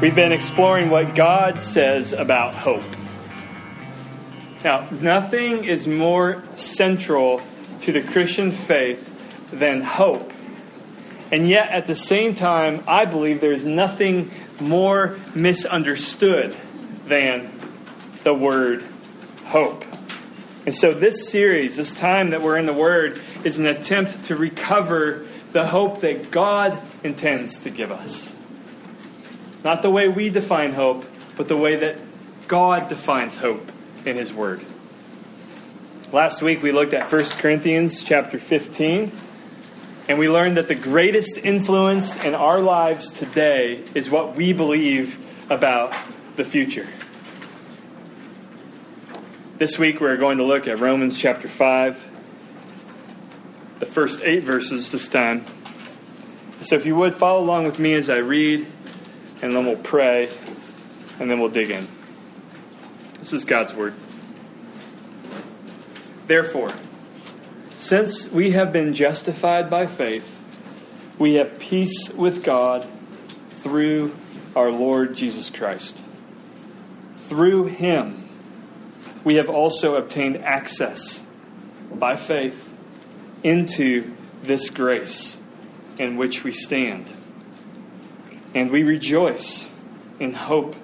We've been exploring what God says about hope. Now, nothing is more central to the Christian faith than hope. And yet, at the same time, I believe there is nothing more misunderstood than the word hope. And so, this series, this time that we're in the Word, is an attempt to recover the hope that God intends to give us. Not the way we define hope, but the way that God defines hope in His Word. Last week we looked at 1 Corinthians chapter 15, and we learned that the greatest influence in our lives today is what we believe about the future. This week we're going to look at Romans chapter 5, the first eight verses this time. So if you would, follow along with me as I read, and then we'll pray, and then we'll dig in. This is God's Word. Therefore, since we have been justified by faith, we have peace with God through our Lord Jesus Christ. Through Him, we have also obtained access by faith into this grace in which we stand. And we rejoice in hope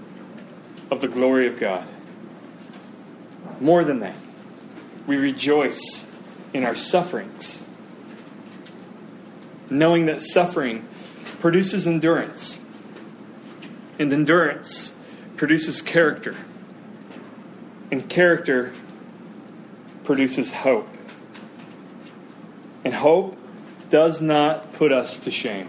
of the glory of God. More than that, we rejoice in our sufferings, knowing that suffering produces endurance, and endurance produces character and character produces hope. And hope does not put us to shame.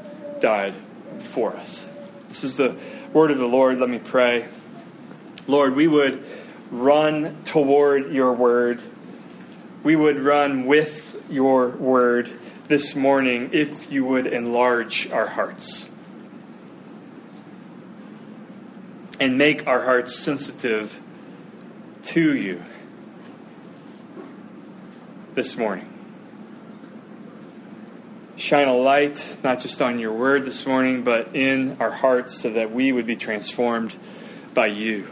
died for us. This is the word of the Lord. Let me pray. Lord, we would run toward your word. We would run with your word this morning if you would enlarge our hearts. and make our hearts sensitive to you this morning. Shine a light, not just on your word this morning, but in our hearts so that we would be transformed by you.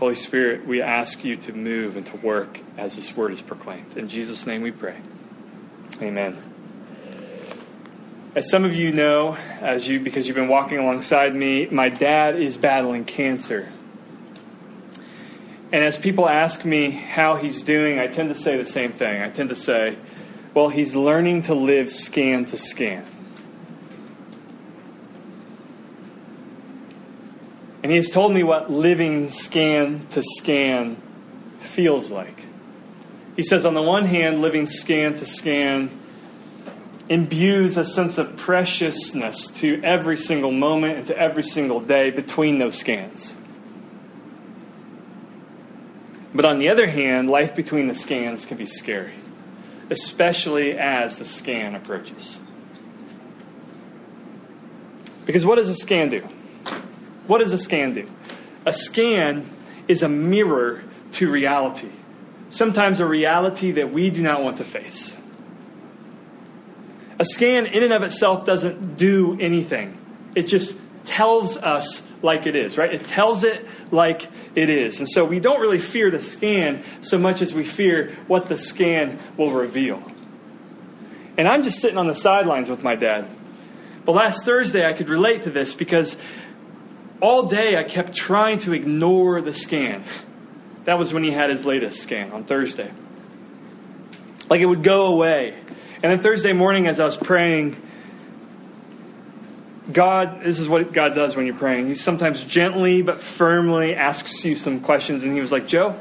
Holy Spirit, we ask you to move and to work as this word is proclaimed. In Jesus' name we pray. Amen. As some of you know, as you because you've been walking alongside me, my dad is battling cancer. And as people ask me how he's doing, I tend to say the same thing. I tend to say, well, he's learning to live scan to scan. And he has told me what living scan to scan feels like. He says, on the one hand, living scan to scan imbues a sense of preciousness to every single moment and to every single day between those scans. But on the other hand, life between the scans can be scary, especially as the scan approaches. Because what does a scan do? What does a scan do? A scan is a mirror to reality, sometimes a reality that we do not want to face. A scan, in and of itself, doesn't do anything. It just tells us like it is, right? It tells it like it is. And so we don't really fear the scan so much as we fear what the scan will reveal. And I'm just sitting on the sidelines with my dad. But last Thursday, I could relate to this because all day I kept trying to ignore the scan. That was when he had his latest scan on Thursday. Like it would go away. And then Thursday morning, as I was praying, God, this is what God does when you're praying. He sometimes gently but firmly asks you some questions. And he was like, Joe,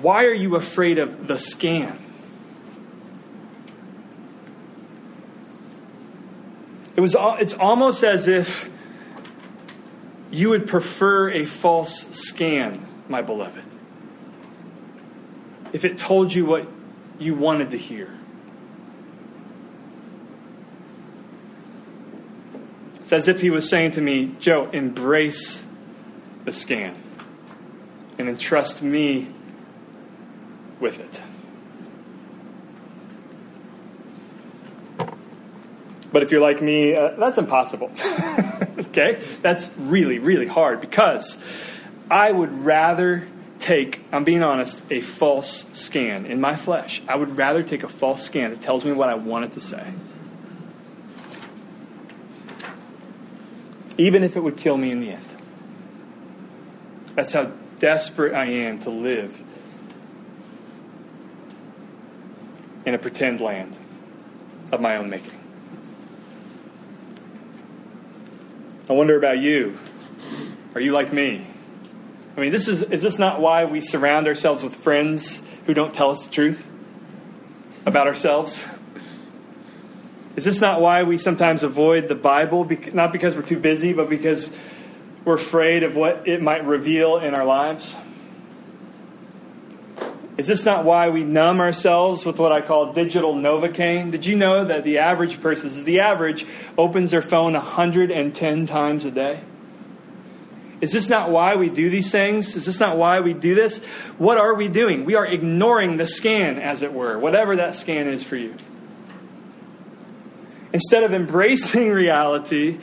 why are you afraid of the scan? It was, it's almost as if you would prefer a false scan, my beloved, if it told you what you wanted to hear. It's as if he was saying to me, Joe, embrace the scan and entrust me with it. But if you're like me, uh, that's impossible. okay? That's really, really hard because I would rather take, I'm being honest, a false scan in my flesh. I would rather take a false scan that tells me what I want it to say. Even if it would kill me in the end. That's how desperate I am to live in a pretend land of my own making. I wonder about you. Are you like me? I mean, this is, is this not why we surround ourselves with friends who don't tell us the truth about ourselves? Is this not why we sometimes avoid the Bible? Not because we're too busy, but because we're afraid of what it might reveal in our lives? Is this not why we numb ourselves with what I call digital Novocaine? Did you know that the average person, is the average, opens their phone 110 times a day? Is this not why we do these things? Is this not why we do this? What are we doing? We are ignoring the scan, as it were, whatever that scan is for you. Instead of embracing reality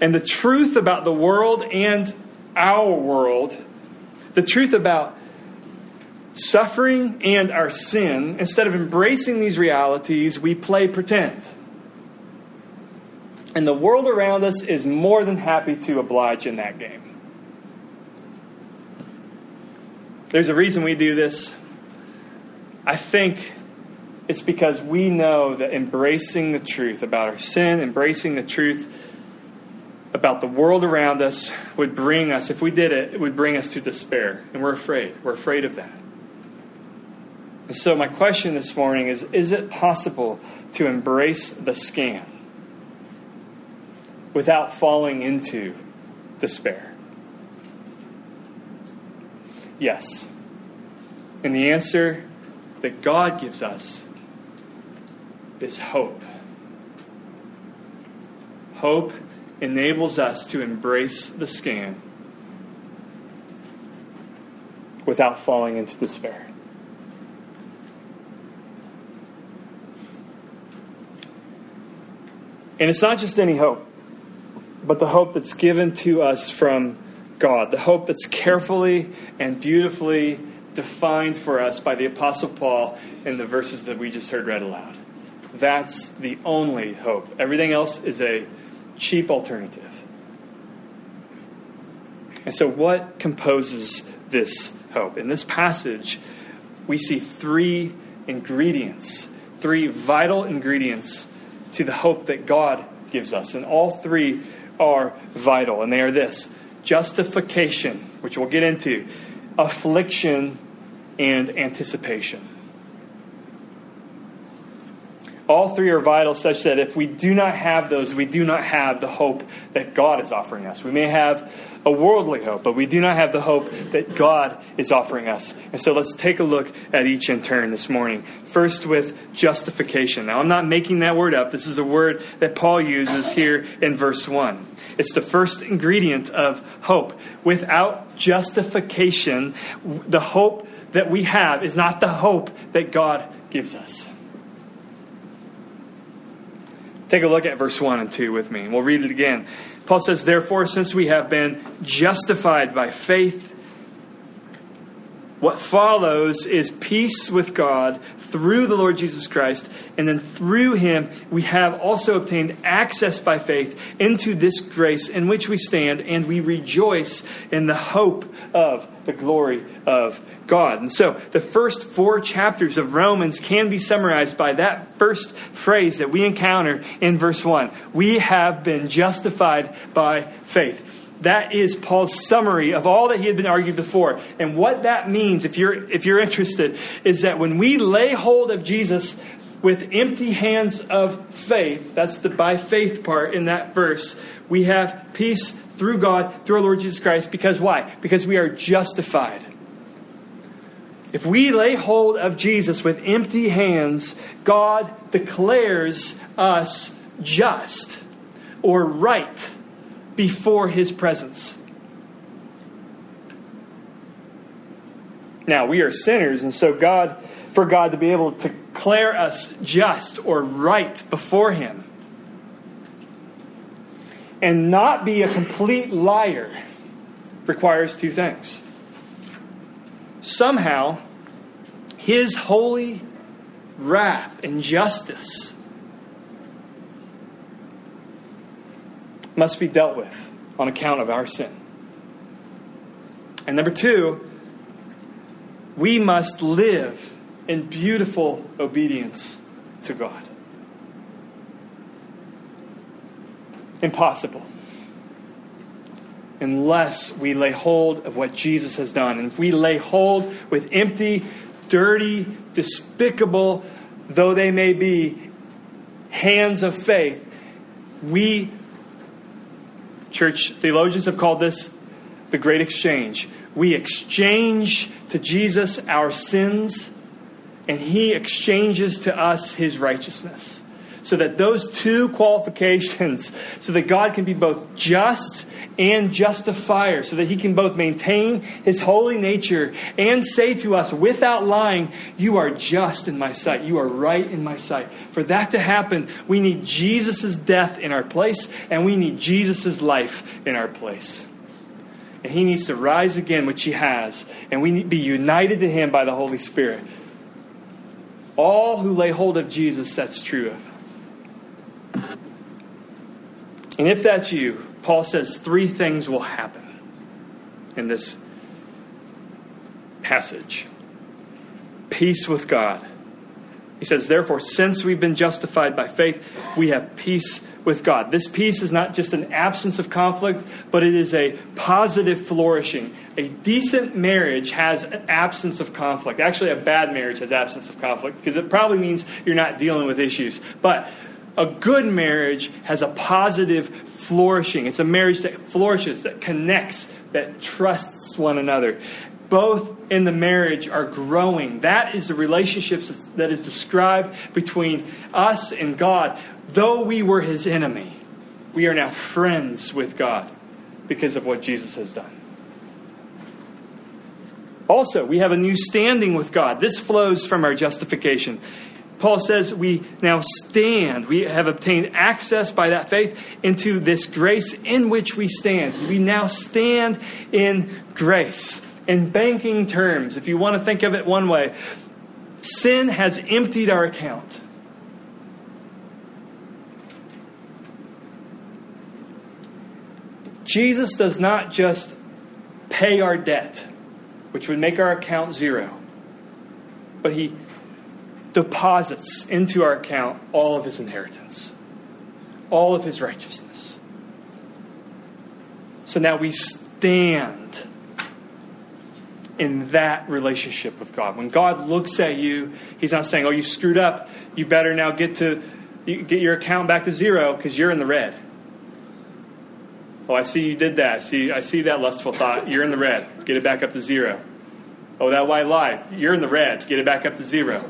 and the truth about the world and our world, the truth about suffering and our sin, instead of embracing these realities, we play pretend. And the world around us is more than happy to oblige in that game. There's a reason we do this. I think it's because we know that embracing the truth about our sin, embracing the truth about the world around us would bring us, if we did it, it would bring us to despair. And we're afraid. We're afraid of that. And so, my question this morning is Is it possible to embrace the scan without falling into despair? Yes. And the answer that God gives us is hope. Hope enables us to embrace the scan without falling into despair. And it's not just any hope, but the hope that's given to us from God, the hope that's carefully and beautifully defined for us by the Apostle Paul in the verses that we just heard read aloud. That's the only hope. Everything else is a cheap alternative. And so, what composes this hope? In this passage, we see three ingredients, three vital ingredients to the hope that God gives us. And all three are vital, and they are this justification, which we'll get into, affliction, and anticipation. All three are vital, such that if we do not have those, we do not have the hope that God is offering us. We may have a worldly hope, but we do not have the hope that God is offering us. And so let's take a look at each in turn this morning. First, with justification. Now, I'm not making that word up. This is a word that Paul uses here in verse 1. It's the first ingredient of hope. Without justification, the hope that we have is not the hope that God gives us. Take a look at verse 1 and 2 with me, we'll read it again. Paul says, Therefore, since we have been justified by faith, what follows is peace with God through the Lord Jesus Christ, and then through him we have also obtained access by faith into this grace in which we stand, and we rejoice in the hope of the glory of God. And so the first four chapters of Romans can be summarized by that first phrase that we encounter in verse 1. We have been justified by faith. That is Paul's summary of all that he had been argued before. And what that means, if you're, if you're interested, is that when we lay hold of Jesus, with empty hands of faith, that's the by faith part in that verse, we have peace through God, through our Lord Jesus Christ. Because why? Because we are justified. If we lay hold of Jesus with empty hands, God declares us just or right before his presence. Now, we are sinners, and so God, for God to be able to declare us just or right before him and not be a complete liar requires two things. Somehow, his holy wrath and justice must be dealt with on account of our sin. And number two, we must live in beautiful obedience to God. Impossible. Unless we lay hold of what Jesus has done. And if we lay hold with empty, dirty, despicable, though they may be, hands of faith, we Church theologians have called this the great exchange. We exchange to Jesus our sins, and he exchanges to us his righteousness. So that those two qualifications, so that God can be both just and justifier, so that he can both maintain his holy nature and say to us without lying, You are just in my sight. You are right in my sight. For that to happen, we need Jesus' death in our place, and we need Jesus' life in our place. And he needs to rise again, which he has, and we need to be united to him by the Holy Spirit. All who lay hold of Jesus, that's true of. And if that's you, Paul says three things will happen in this passage peace with God. He says, Therefore, since we've been justified by faith, we have peace with God. This peace is not just an absence of conflict, but it is a positive flourishing. A decent marriage has an absence of conflict. Actually, a bad marriage has absence of conflict because it probably means you're not dealing with issues. But a good marriage has a positive flourishing. It's a marriage that flourishes, that connects, that trusts one another. Both in the marriage are growing. That is the relationships that is described between us and God. Though we were his enemy, we are now friends with God because of what Jesus has done. Also, we have a new standing with God. This flows from our justification. Paul says we now stand. We have obtained access by that faith into this grace in which we stand. We now stand in grace. In banking terms, if you want to think of it one way, sin has emptied our account. Jesus does not just pay our debt, which would make our account zero, but he deposits into our account all of his inheritance, all of his righteousness. So now we stand in that relationship with God. When God looks at you, He's not saying, "Oh, you screwed up. You better now get to get your account back to zero because you're in the red." Oh, I see you did that. See, I see that lustful thought. You're in the red. Get it back up to zero. Oh, that white lie. You're in the red. Get it back up to zero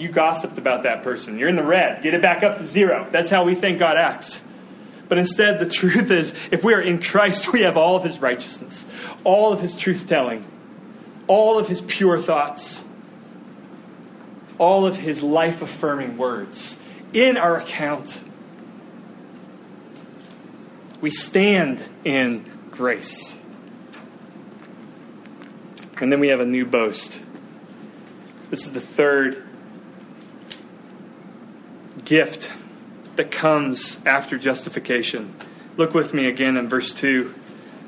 you gossiped about that person. You're in the red. Get it back up to zero. That's how we think God acts. But instead, the truth is, if we are in Christ, we have all of his righteousness, all of his truth telling, all of his pure thoughts, all of his life affirming words in our account. We stand in grace. And then we have a new boast. This is the third gift that comes after justification. Look with me again in verse 2,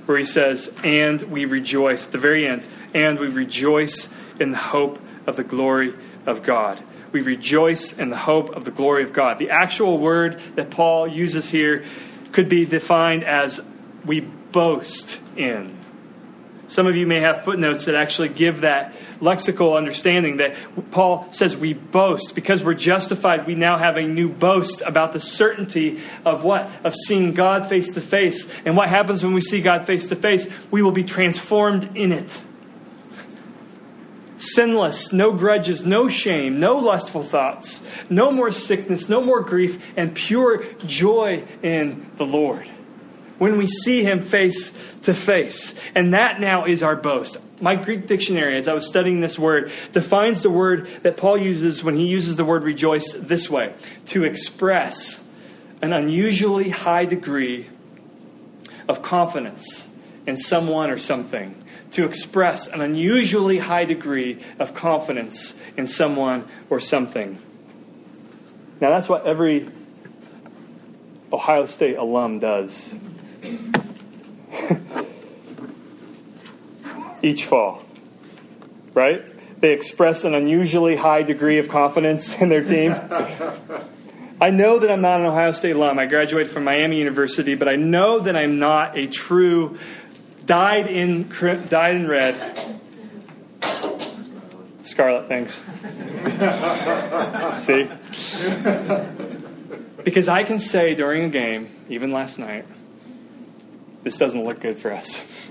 where he says, And we rejoice, at the very end, and we rejoice in the hope of the glory of God. We rejoice in the hope of the glory of God. The actual word that Paul uses here could be defined as we boast in. Some of you may have footnotes that actually give that lexical understanding that Paul says we boast. Because we're justified, we now have a new boast about the certainty of what? Of seeing God face to face. And what happens when we see God face to face? We will be transformed in it. Sinless, no grudges, no shame, no lustful thoughts, no more sickness, no more grief, and pure joy in the Lord when we see him face to face. And that now is our boast. My Greek dictionary, as I was studying this word, defines the word that Paul uses when he uses the word rejoice this way to express an unusually high degree of confidence in someone or something. To express an unusually high degree of confidence in someone or something. Now, that's what every Ohio State alum does each fall, right? They express an unusually high degree of confidence in their team. I know that I'm not an Ohio State alum. I graduated from Miami University, but I know that I'm not a true dyed in dyed in red. Scarlet, thanks. See? Because I can say during a game, even last night, this doesn't look good for us.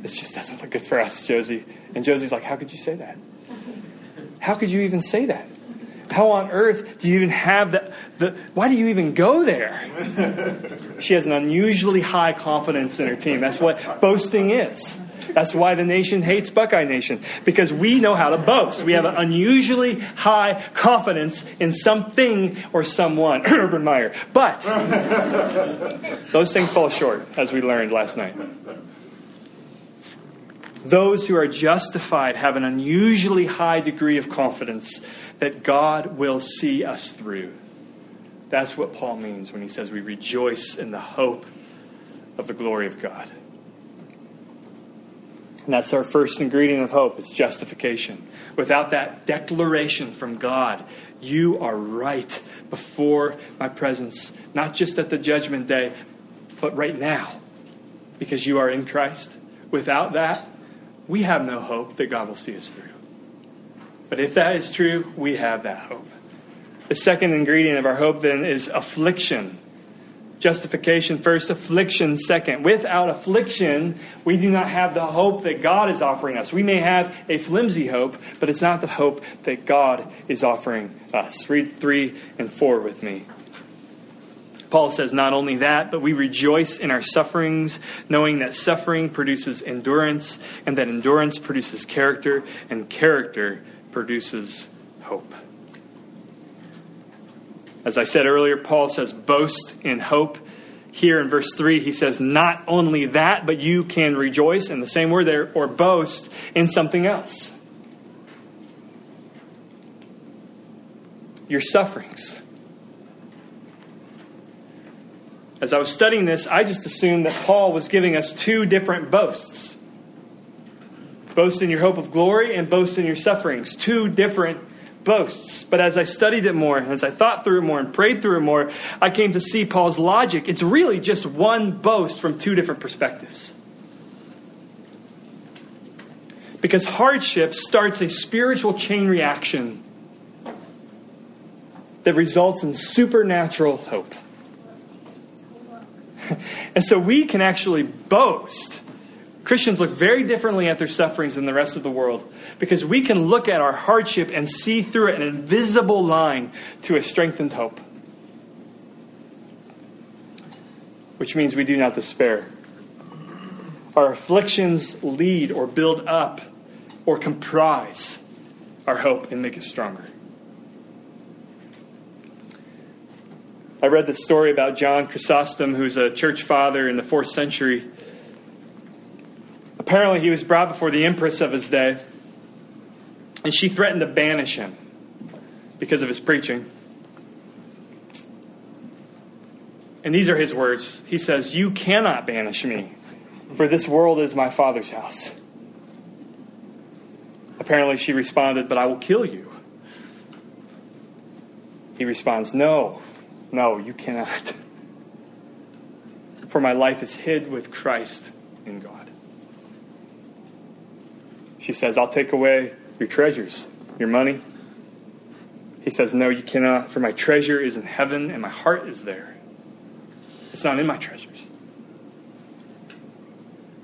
This just doesn't look good for us, Josie. And Josie's like, How could you say that? How could you even say that? How on earth do you even have that? The, why do you even go there? she has an unusually high confidence in her team. That's what boasting is. That's why the nation hates Buckeye Nation, because we know how to boast. We have an unusually high confidence in something or someone, Urban Meyer. But those things fall short, as we learned last night. Those who are justified have an unusually high degree of confidence that God will see us through. That's what Paul means when he says we rejoice in the hope of the glory of God. And that's our first ingredient of hope, it's justification. Without that declaration from God, you are right before my presence, not just at the judgment day, but right now, because you are in Christ. Without that, we have no hope that God will see us through. But if that is true, we have that hope. The second ingredient of our hope then is affliction. Justification first, affliction second. Without affliction, we do not have the hope that God is offering us. We may have a flimsy hope, but it's not the hope that God is offering us. Read 3 and 4 with me. Paul says, Not only that, but we rejoice in our sufferings, knowing that suffering produces endurance, and that endurance produces character, and character produces hope. As I said earlier, Paul says, boast in hope. Here in verse 3, he says, not only that, but you can rejoice, in the same word there, or boast in something else. Your sufferings. As I was studying this, I just assumed that Paul was giving us two different boasts boast in your hope of glory and boast in your sufferings. Two different boasts. But as I studied it more, as I thought through it more and prayed through it more, I came to see Paul's logic. It's really just one boast from two different perspectives. Because hardship starts a spiritual chain reaction that results in supernatural hope. and so we can actually boast Christians look very differently at their sufferings than the rest of the world because we can look at our hardship and see through an invisible line to a strengthened hope. Which means we do not despair. Our afflictions lead or build up or comprise our hope and make it stronger. I read the story about John Chrysostom, who's a church father in the fourth century Apparently, he was brought before the empress of his day, and she threatened to banish him because of his preaching. And these are his words. He says, You cannot banish me, for this world is my Father's house. Apparently, she responded, But I will kill you. He responds, No, no, you cannot. For my life is hid with Christ in God. She says, I'll take away your treasures, your money. He says, No, you cannot, for my treasure is in heaven and my heart is there. It's not in my treasures.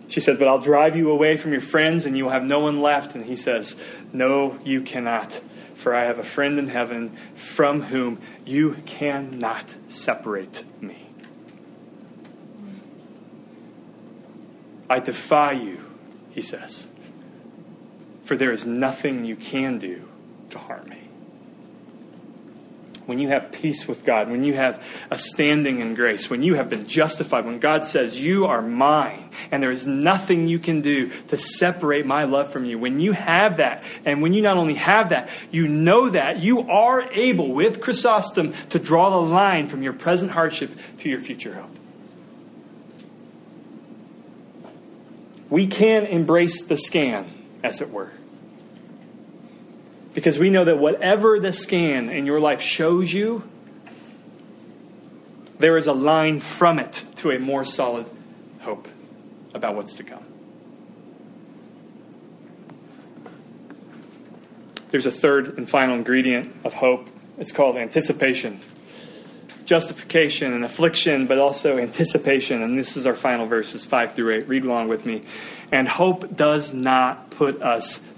She says, But I'll drive you away from your friends and you will have no one left. And he says, No, you cannot, for I have a friend in heaven from whom you cannot separate me. I defy you, he says, for there is nothing you can do to harm me when you have peace with God, when you have a standing in grace, when you have been justified, when God says, You are mine, and there is nothing you can do to separate my love from you, when you have that, and when you not only have that, you know that, you are able, with Chrysostom, to draw the line from your present hardship to your future hope. We can embrace the scan, as it were. Because we know that whatever the scan in your life shows you, there is a line from it to a more solid hope about what's to come. There's a third and final ingredient of hope. It's called anticipation. Justification and affliction, but also anticipation. And this is our final verses, 5 through 8. Read along with me. And hope does not put us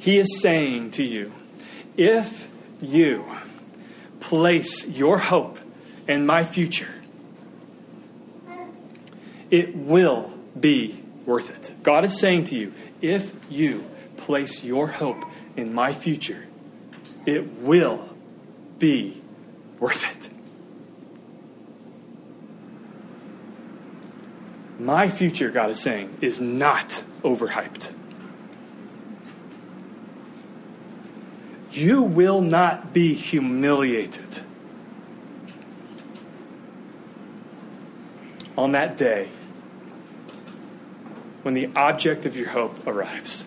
He is saying to you, if you place your hope in my future, it will be worth it. God is saying to you, if you place your hope in my future, it will be worth it. My future, God is saying, is not overhyped. You will not be humiliated. On that day, when the object of your hope arrives,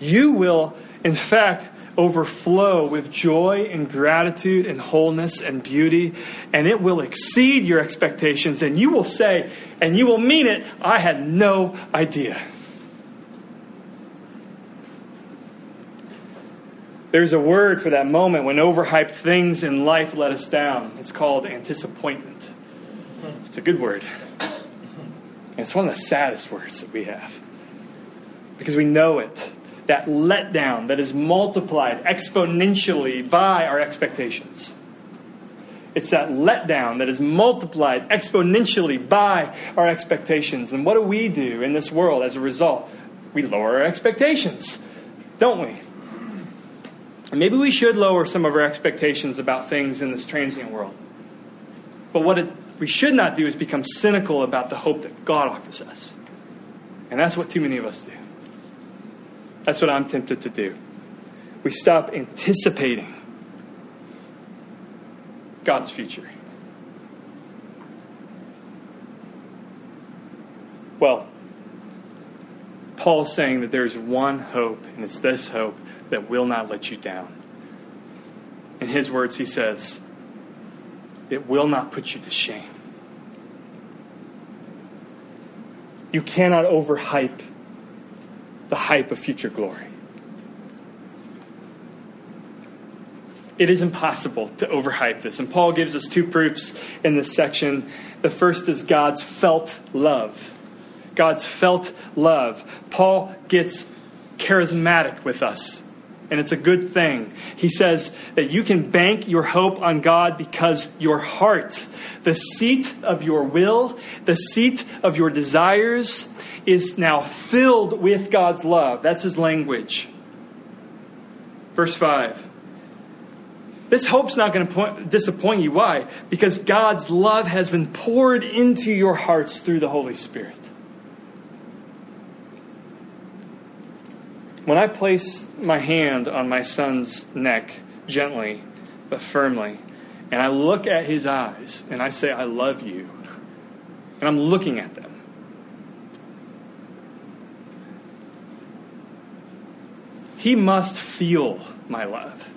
you will, in fact, overflow with joy and gratitude and wholeness and beauty, and it will exceed your expectations. And you will say, and you will mean it, I had no idea. There's a word for that moment when overhyped things in life let us down. It's called anticipation. It's a good word. And it's one of the saddest words that we have. Because we know it. That letdown that is multiplied exponentially by our expectations. It's that letdown that is multiplied exponentially by our expectations. And what do we do in this world as a result? We lower our expectations, don't we? Maybe we should lower some of our expectations about things in this transient world. But what it, we should not do is become cynical about the hope that God offers us. And that's what too many of us do. That's what I'm tempted to do. We stop anticipating God's future. Well, Paul's saying that there's one hope, and it's this hope that will not let you down. In his words, he says, It will not put you to shame. You cannot overhype the hype of future glory. It is impossible to overhype this. And Paul gives us two proofs in this section. The first is God's felt love. God's felt love. Paul gets charismatic with us and it's a good thing. He says that you can bank your hope on God because your heart, the seat of your will, the seat of your desires, is now filled with God's love. That's his language. Verse 5. This hope's not going to disappoint you. Why? Because God's love has been poured into your hearts through the Holy Spirit. When I place my hand on my son's neck, gently but firmly, and I look at his eyes and I say, I love you, and I'm looking at them, he must feel my love.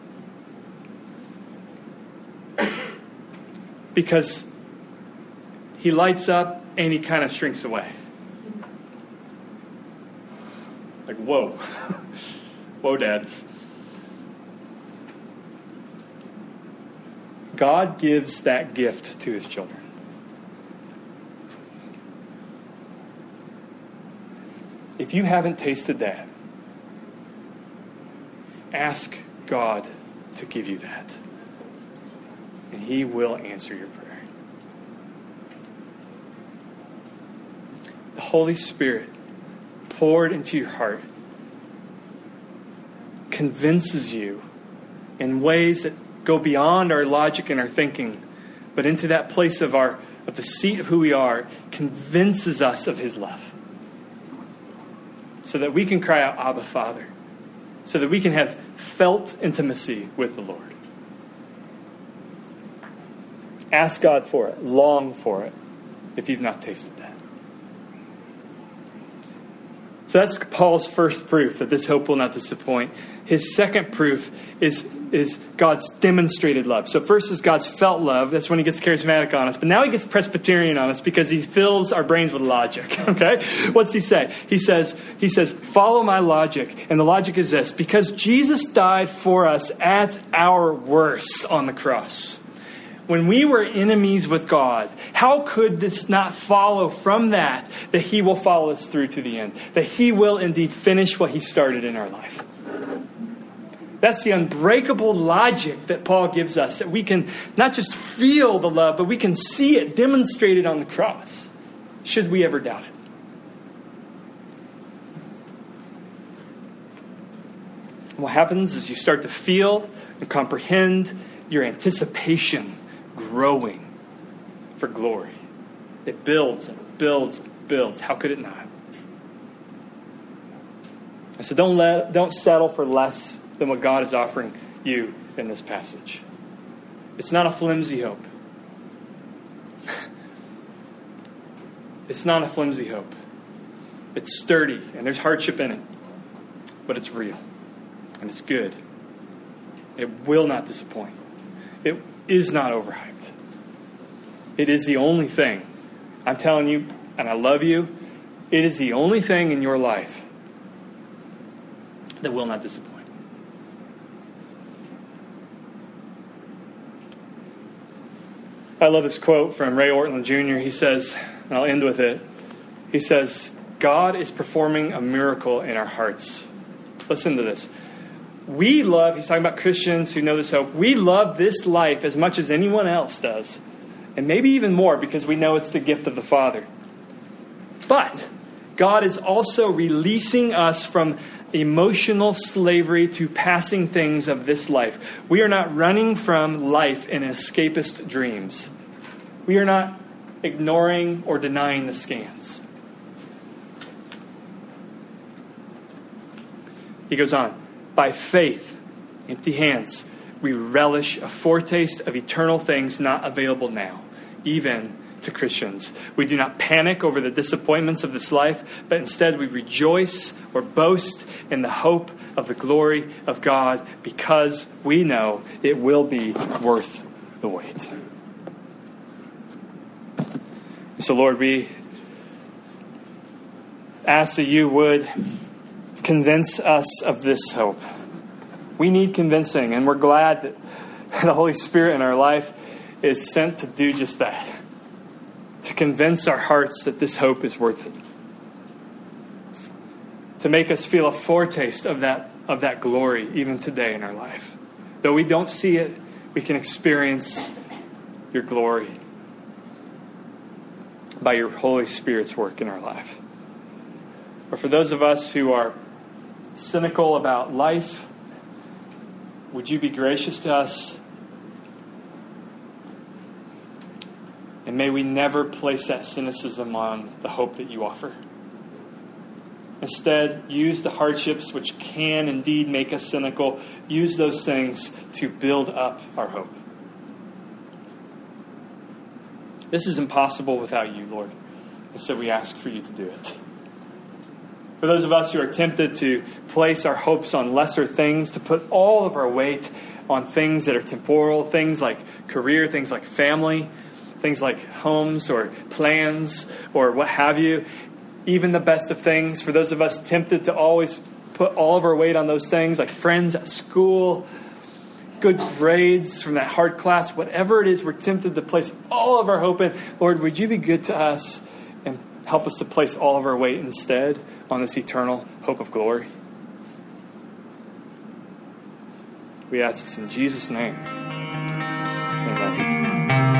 Because he lights up and he kind of shrinks away. Like, whoa. whoa, Dad. God gives that gift to his children. If you haven't tasted that, ask God to give you that. And he will answer your prayer. The Holy Spirit poured into your heart convinces you in ways that go beyond our logic and our thinking, but into that place of our of the seat of who we are, convinces us of his love. So that we can cry out, Abba Father. So that we can have felt intimacy with the Lord. Ask God for it, long for it, if you've not tasted that. So that's Paul's first proof that this hope will not disappoint. His second proof is, is God's demonstrated love. So, first is God's felt love. That's when he gets charismatic on us. But now he gets Presbyterian on us because he fills our brains with logic. Okay? What's he say? He says, he says, follow my logic. And the logic is this because Jesus died for us at our worst on the cross when we were enemies with God, how could this not follow from that that He will follow us through to the end? That He will indeed finish what He started in our life. That's the unbreakable logic that Paul gives us that we can not just feel the love, but we can see it demonstrated on the cross, should we ever doubt it. What happens is you start to feel and comprehend your anticipation growing for glory. It builds and builds and builds. How could it not? So don't let don't settle for less than what God is offering you in this passage. It's not a flimsy hope. It's not a flimsy hope. It's sturdy and there's hardship in it. But it's real and it's good. It will not disappoint. It is not overhyped. It is the only thing. I'm telling you, and I love you, it is the only thing in your life that will not disappoint. I love this quote from Ray Ortlund Jr. He says, and I'll end with it. He says, God is performing a miracle in our hearts. Listen to this we love, he's talking about Christians who know this hope, we love this life as much as anyone else does. And maybe even more because we know it's the gift of the Father. But God is also releasing us from emotional slavery to passing things of this life. We are not running from life in escapist dreams. We are not ignoring or denying the scans. He goes on by faith, empty hands, we relish a foretaste of eternal things not available now, even to Christians. We do not panic over the disappointments of this life, but instead we rejoice or boast in the hope of the glory of God because we know it will be worth the wait. So, Lord, we ask that you would convince us of this hope. We need convincing, and we're glad that the Holy Spirit in our life is sent to do just that to convince our hearts that this hope is worth it, to make us feel a foretaste of that, of that glory even today in our life. Though we don't see it, we can experience your glory by your Holy Spirit's work in our life. Or for those of us who are cynical about life, would you be gracious to us? And may we never place that cynicism on the hope that you offer. Instead, use the hardships which can indeed make us cynical, use those things to build up our hope. This is impossible without you, Lord. And so we ask for you to do it. For those of us who are tempted to place our hopes on lesser things, to put all of our weight on things that are temporal, things like career, things like family, things like homes or plans or what have you, even the best of things. For those of us tempted to always put all of our weight on those things, like friends at school, good grades from that hard class, whatever it is, we're tempted to place all of our hope in. Lord, would you be good to us and help us to place all of our weight instead on this eternal hope of glory. We ask this in Jesus' name. Amen.